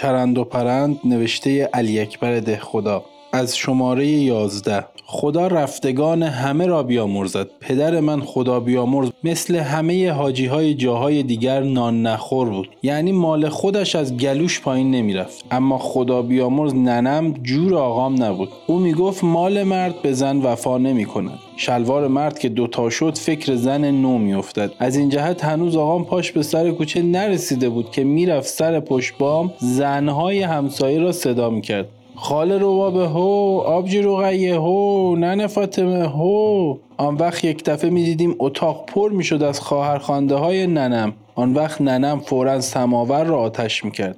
چرند و پرند نوشته علی اکبر ده خدا. از شماره 11 خدا رفتگان همه را بیامرزد. پدر من خدا بیامرز. مثل همه حاجی های جاهای دیگر نان نخور بود. یعنی مال خودش از گلوش پایین نمی‌رفت. اما خدا بیامرز ننم جور آقام نبود. او می‌گفت مال مرد به زن وفا نمی کند شلوار مرد که دوتا شد فکر زن نو میافتد. از این جهت هنوز آقام پاش به سر کوچه نرسیده بود که می‌رفت سر پشت بام زنهای همسایه را صدا می‌کرد. خال روابه هو آبجی رقیه هو نن فاطمه هو. آن وقت یک دفعه می دیدیم اتاق پر می شد از خواهرخوانده های ننم. آن وقت ننم فورا سماور را آتش می کرد.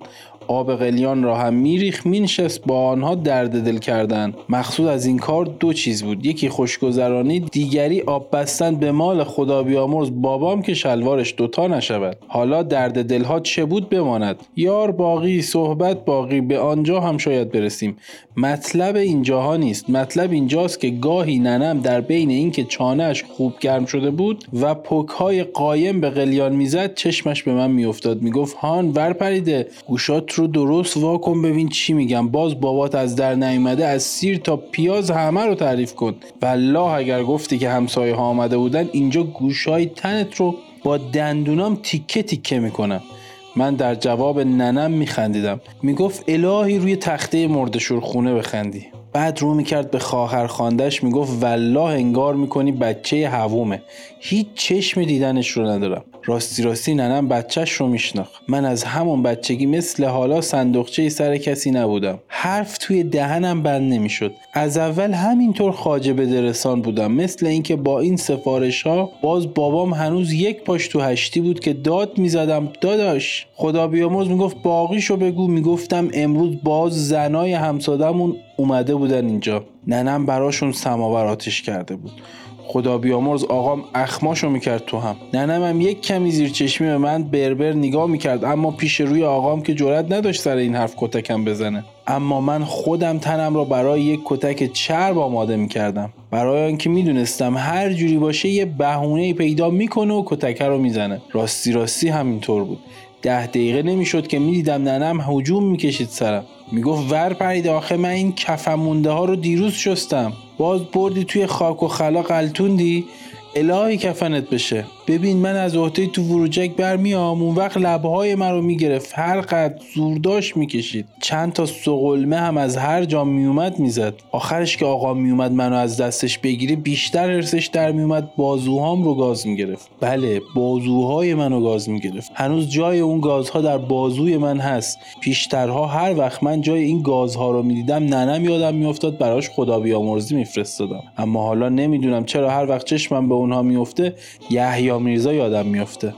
آب قلیان را هم میریخ مینشست با آنها درد دل کردن. مقصود از این کار دو چیز بود. یکی خوشگذرانی دیگری آب بستن به مال خدا بیامرز بابام که شلوارش دوتا نشود. حالا درد دلها چه بود بماند؟ یار باقی صحبت باقی به آنجا هم شاید برسیم. مطلب اینجاها نیست. مطلب اینجاست که گاهی ننم در بین اینکه چانهش خوب گرم شده بود و پکهای قایم به قلیان می‌زد چشمش به من میافتاد. می‌گفت هان ور پریده. گوشات رو درست واکن ببین چی میگم. باز بابات از در نیامده از سیر تا پیاز همه رو تعریف کن. والله اگر گفتی که همسایه ها آمده بودن اینجا گوشای تنت رو با دندونام تیکه تیکه می‌کنم من در جواب ننم میخندیدم. می‌گفت الهی روی تخته مردشور خونه بخندی. بعد رو می‌کرد به خواهر خاندش می‌گفت والله انگار می‌کنی بچه هوومه. هیچ چشم دیدنش رو ندارم. راستی راستی ننم بچهش رو میشناخت. من از همون بچگی مثل حالا صندوقچه سر کسی نبودم. حرف توی دهنم بند نمی‌شد. از اول همینطور خاجه به درسان بودم. مثل اینکه با این سفارش ها باز بابام هنوز یک پاش تو هشتی بود که داد می‌زدم. داداش خدا بیامرز می‌گفت باقیشو بگو. می‌گفتم امروز باز زنای همسادمون اومده بودن اینجا. ننم براشون سماور آتش کرده بود. خدا بیامرز آقام اخماشو می‌کرد تو هم. ننم هم یک کمی زیر چشمی به من بربر نگاه می‌کرد اما پیش روی آقام که جرأت نداشت سر این حرف کتکم بزنه. اما من خودم تنم را برای یک کتک چرب آماده می‌کردم. برای آنکه می‌دونستم هر جوری باشه یه بهونه پیدا می‌کنه و کتکه رو می‌زنه. راستی راستی همینطور بود. ده دقیقه نمی‌شد که می‌دیدم ننم هجوم می‌کشید سرم. می‌گفت ور پرید آخه من این کفم مونده ها رو دیروز شستم. باز بردی توی خاک و خلا قلتوندی؟ الهی کفنت بشه. ببین من از عهده تو وروجک برمیام اون وقت لبهای من رو می‌گرفت. هر قد زورداش می‌کشید. چند تا سقلمه هم از هر جا میومد می‌زد. آخرش که آقا میومد منو از دستش بگیره بیشتر ارسش در میومد. بازوهام رو گاز می‌گرفت. بله بازوهای منو گاز می‌گرفت. هنوز جای اون گازها در بازوی من هست. پیشترها هر وقت من جای این گازها رو می‌دیدم ننم یادم میافتاد براش خدا بیامرزی میفرستادم. اما حالا نمی‌دونم چرا هر وقت چشمم به اونها میفته یحیی میرزا یادم میفته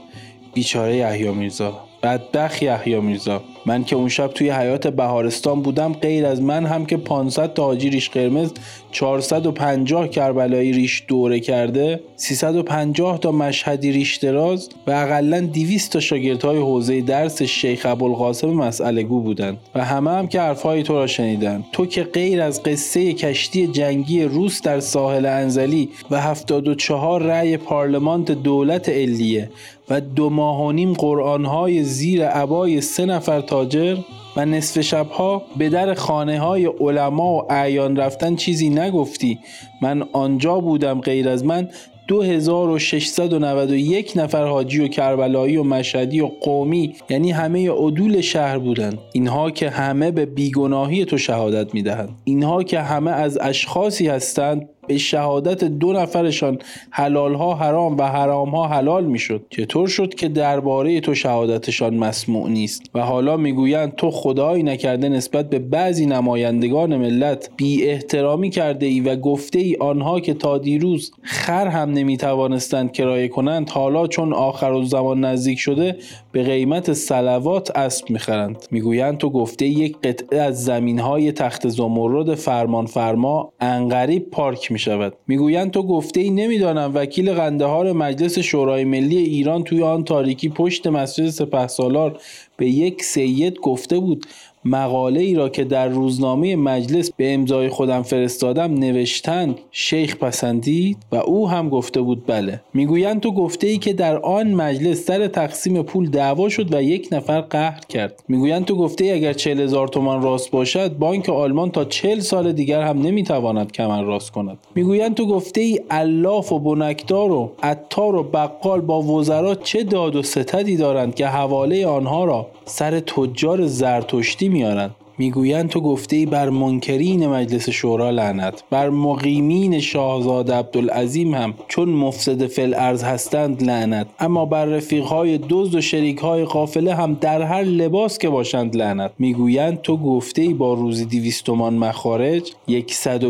بیچاره یحیی میرزا بدبخ یحیی میرزا من که اون شب توی حیات بهارستان بودم غیر از من هم که 500 تا حاجی ریش قرمز 450 کربلایی ریش دوره کرده 350 تا مشهدی ریش دراز و اقلا 200 تا شاگردهای حوزه درس شیخ ابوالقاسم مسئله گو بودند و همه هم که حرفهای تو را شنیدن. تو که غیر از قصه کشتی جنگی روس در ساحل انزلی و 74 رأی پارلمانت دولت علیه و دو ماه و نیم قرآنهای زیر عبای سه نفر تاجر و نصف شبها به در خانه های علما و اعیان رفتن چیزی نگفتی. من آنجا بودم غیر از من 2691 نفر حاجی و کربلایی و مشهدی و قومی یعنی همه عدول شهر بودند. اینها که همه به بیگناهی تو شهادت می‌دهند. اینها که همه از اشخاصی هستند به شهادت دو نفرشان حلال ها حرام و حرام ها حلال می‌شد. چطور شد که درباره تو شهادتشان مسموع نیست؟ و حالا می‌گویند تو خدایی نکرده نسبت به بعضی نمایندگان ملت بی احترامی کرده ای و گفته ای آنها که تا دیروز خر هم نمی توانستند کرایه کنند حالا چون آخر زمان نزدیک شده به قیمت سلوات اسب می‌خرند. می‌گویند تو گفته یک قطعه از زمین های تخت زمرد فرمان فرما انقریب پارک می شود می‌گویند تو گفته ای نمی‌دانم وکیل قندهار مجلس شورای ملی ایران توی آن تاریکی پشت مسجد سپه سالار به یک سید گفته بود مقاله ای را که در روزنامه مجلس به امضای خودم فرستادم نوشتند شیخ پسندید و او هم گفته بود بله. می‌گویند تو گفته ای که در آن مجلس سر تقسیم پول دعوا شد و یک نفر قهر کرد. می‌گویند تو گفته ای اگر چهل هزار تومان راست باشد بانک آلمان تا چهل سال دیگر هم نمی‌تواند کمر راست کند. می‌گویند تو گفته ای الاف و بنکدار و عطار و بقال با وزرا چه داد و ستدی دارند که حواله آنها را سر تجار زرتشتی میارند می‌گویند تو گفته ای بر منکرین مجلس شورا لعنت بر مقیمین شاهزاده عبدالعظیم هم چون مفسد فل ارز هستند لعنت اما بر رفیقهای دزد و شریکهای قافله هم در هر لباس که باشند لعنت. می‌گویند تو گفته ای با روزی دیویست تومان مخارج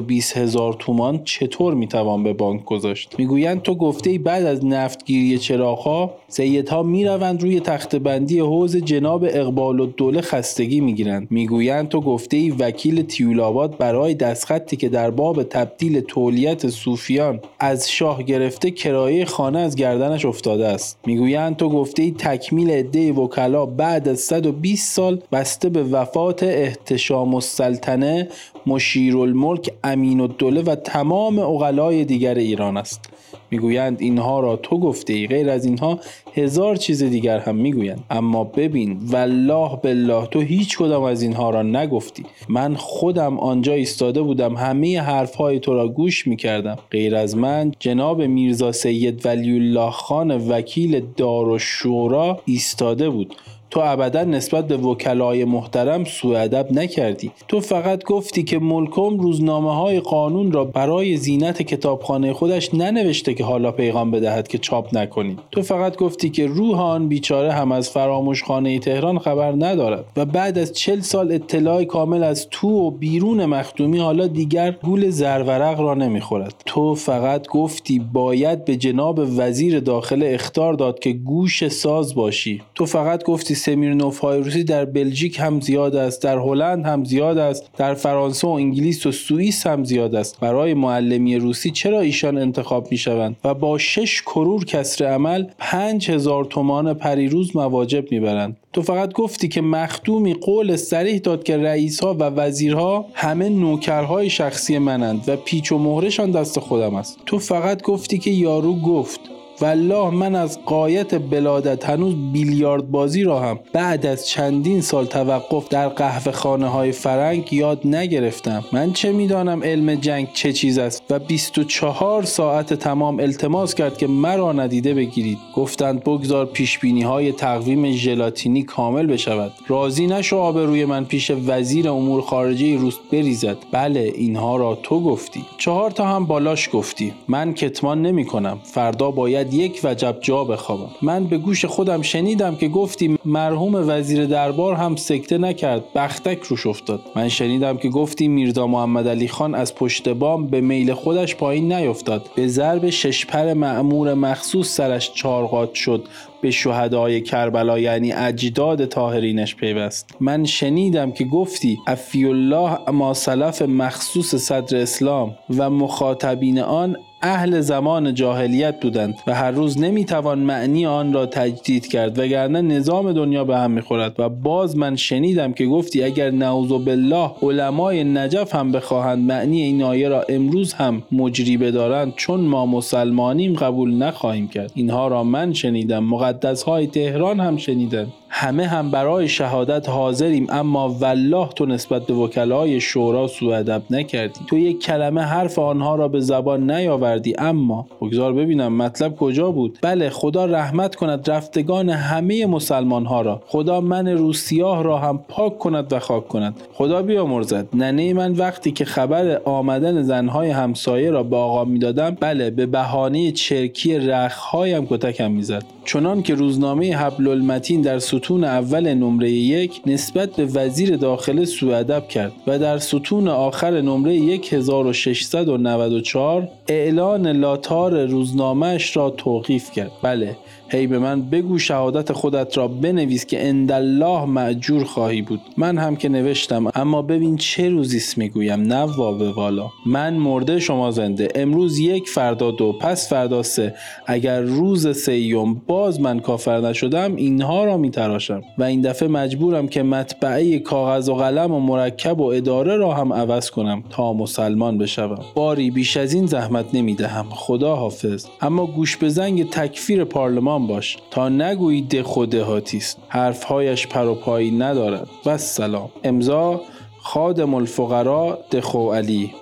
بیس هزار تومان چطور می‌توان به بانک گذاشت؟ می‌گویند تو گفته ای بعد از نفتگیری چراغها سیدها می‌روند روی تخت بندی حوز جناب اقبال و دوله خستگی می‌گیرند. می‌گویند تو گفته ای وکیل تیولاباد برای دستخطی که در باب تبدیل تولیت صوفیان از شاه گرفته کرایه خانه از گردنش افتاده است. می‌گویند تو گفته ای تکمیل عده وکلا بعد از 120 سال بسته به وفات احتشام السلطنه مشیرالملک امین الدوله و تمام اغلای دیگر ایران است. می‌گویند اینها را تو گفته ای غیر از اینها هزار چیز دیگر هم می‌گویند. اما ببین والله بالله تو هیچ کدام از اینها را نگفتی. من خودم آنجا ایستاده بودم همه حرفهای تو را گوش می‌کردم. غیر از من جناب میرزا سید ولی الله خان وکیل دار و شورا ایستاده بود. تو ابدا نسبت به وکلای محترم سوء ادب نکردی. تو فقط گفتی که ملکم روزنامه های قانون را برای زینت کتابخانه خودش ننوشته که حالا پیغام بدهد که چاپ نکنید تو فقط گفتی که روح آن بیچاره هم از فراموش خانه تهران خبر ندارد و بعد از چل سال اطلاع کامل از تو و بیرون مخدومی حالا دیگر گول زرورق را نمی‌خورد. تو فقط گفتی باید به جناب وزیر داخل اختار داد که گوش ساز باشی. تو فقط گفتی سمیرنوف های روسی در بلژیک هم زیاد است در هلند هم زیاد است در فرانسه و انگلیس و سوئیس هم زیاد است. برای معلمی روسی چرا ایشان انتخاب می شوند و با شش کرور کسر عمل پنج هزار تومان پریروز مواجب می‌برند. تو فقط گفتی که مخدومی قول سریح داد که رئیس ها و وزیرها همه نوکرهای شخصی منند و پیچ و مهرشان دست خودم است. تو فقط گفتی که یارو گفت. والله من از قایت بلادت هنوز بیلیارد بازی را هم بعد از چندین سال توقف در قهوه خانه های فرنگ یاد نگرفتم. من چه می‌دانم علم جنگ چه چیز است و 24 ساعت تمام التماس کرد که مرا ندیده بگیرید. گفتند بگذار پیش بینی های تقویم ژلاتینی کامل بشود. راضی نشو روی من پیش وزیر امور خارجه روس بریزد. بله اینها را تو گفتی. چهار تا هم بالاش گفتی. من کتمان نمی کنم فردا باید یک وجب جا بخوابم. من به گوش خودم شنیدم که گفتی مرحوم وزیر دربار هم سکته نکرد. بختک روش افتاد. من شنیدم که گفتی میرزا محمد علی خان از پشت بام به میل خودش پایین نیفتاد. به ضرب ششپر معمور مخصوص سرش چارقات شد. به شهدای کربلا یعنی اجداد تاهرینش پیوست. من شنیدم که گفتی افی الله ما سلف مخصوص صدر اسلام و مخاطبین آن اهل زمان جاهلیت بودند و هر روز نمی‌توان معنی آن را تجدید کرد وگرنه نظام دنیا به هم می‌خورد. و باز من شنیدم که گفتی اگر نعوذ بالله علمای نجف هم بخواهند معنی این آیه را امروز هم مجری بدارند چون ما مسلمانیم قبول نخواهیم کرد. اینها را من شنیدم. مقدس های تهران هم شنیدند همه هم برای شهادت حاضریم اما والله تو نسبت به وکلای شورا سو ادب نکردی. تو یک کلمه حرف آنها را به زبان نیاوردی اما بگذار ببینم مطلب کجا بود. بله خدا رحمت کند رفتگان همه مسلمان ها را. خدا من روسیاه را هم پاک کند و خاک کند. خدا بیامرزد. ننه من وقتی که خبر آمدن زنهای همسایه را به آقا می‌دادم بله به بهانه چرکی رخهایم کتکم می‌زد. چنان که روزنامه حبل المتین در ستون اول نمره یک نسبت به وزیر داخله سوء کرد و در ستون آخر نمره 1694 اعلان لاتار روزنامهش را توقیف کرد. بله هی به من بگو شهادت خودت را بنویس که اندالله معجور خواهی بود. من هم که نوشتم اما ببین چه روزیست می‌گویم. نه به والا. من مرده شما زنده. امروز یک فردا دو. پس فردا سه. اگر روز سیوم باز من کافر نشدم اینها را میتراشم. و این دفعه مجبورم که مطبعه کاغذ و قلم و مرکب و اداره را هم عوض کنم تا مسلمان بشوم. باری بیش از این زحمت نمی‌دهم. خدا حافظ اما گوش به زنگ تکفیر پارلمان باش تا نگویی ده خود هاتیست حرفهایش پر و پایی ندارد. و سلام امضا خادم الفقرا دخو علی.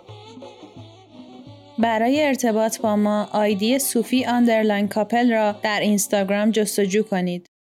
برای ارتباط با ما ID sufi underline couple را در اینستاگرام جستجو کنید.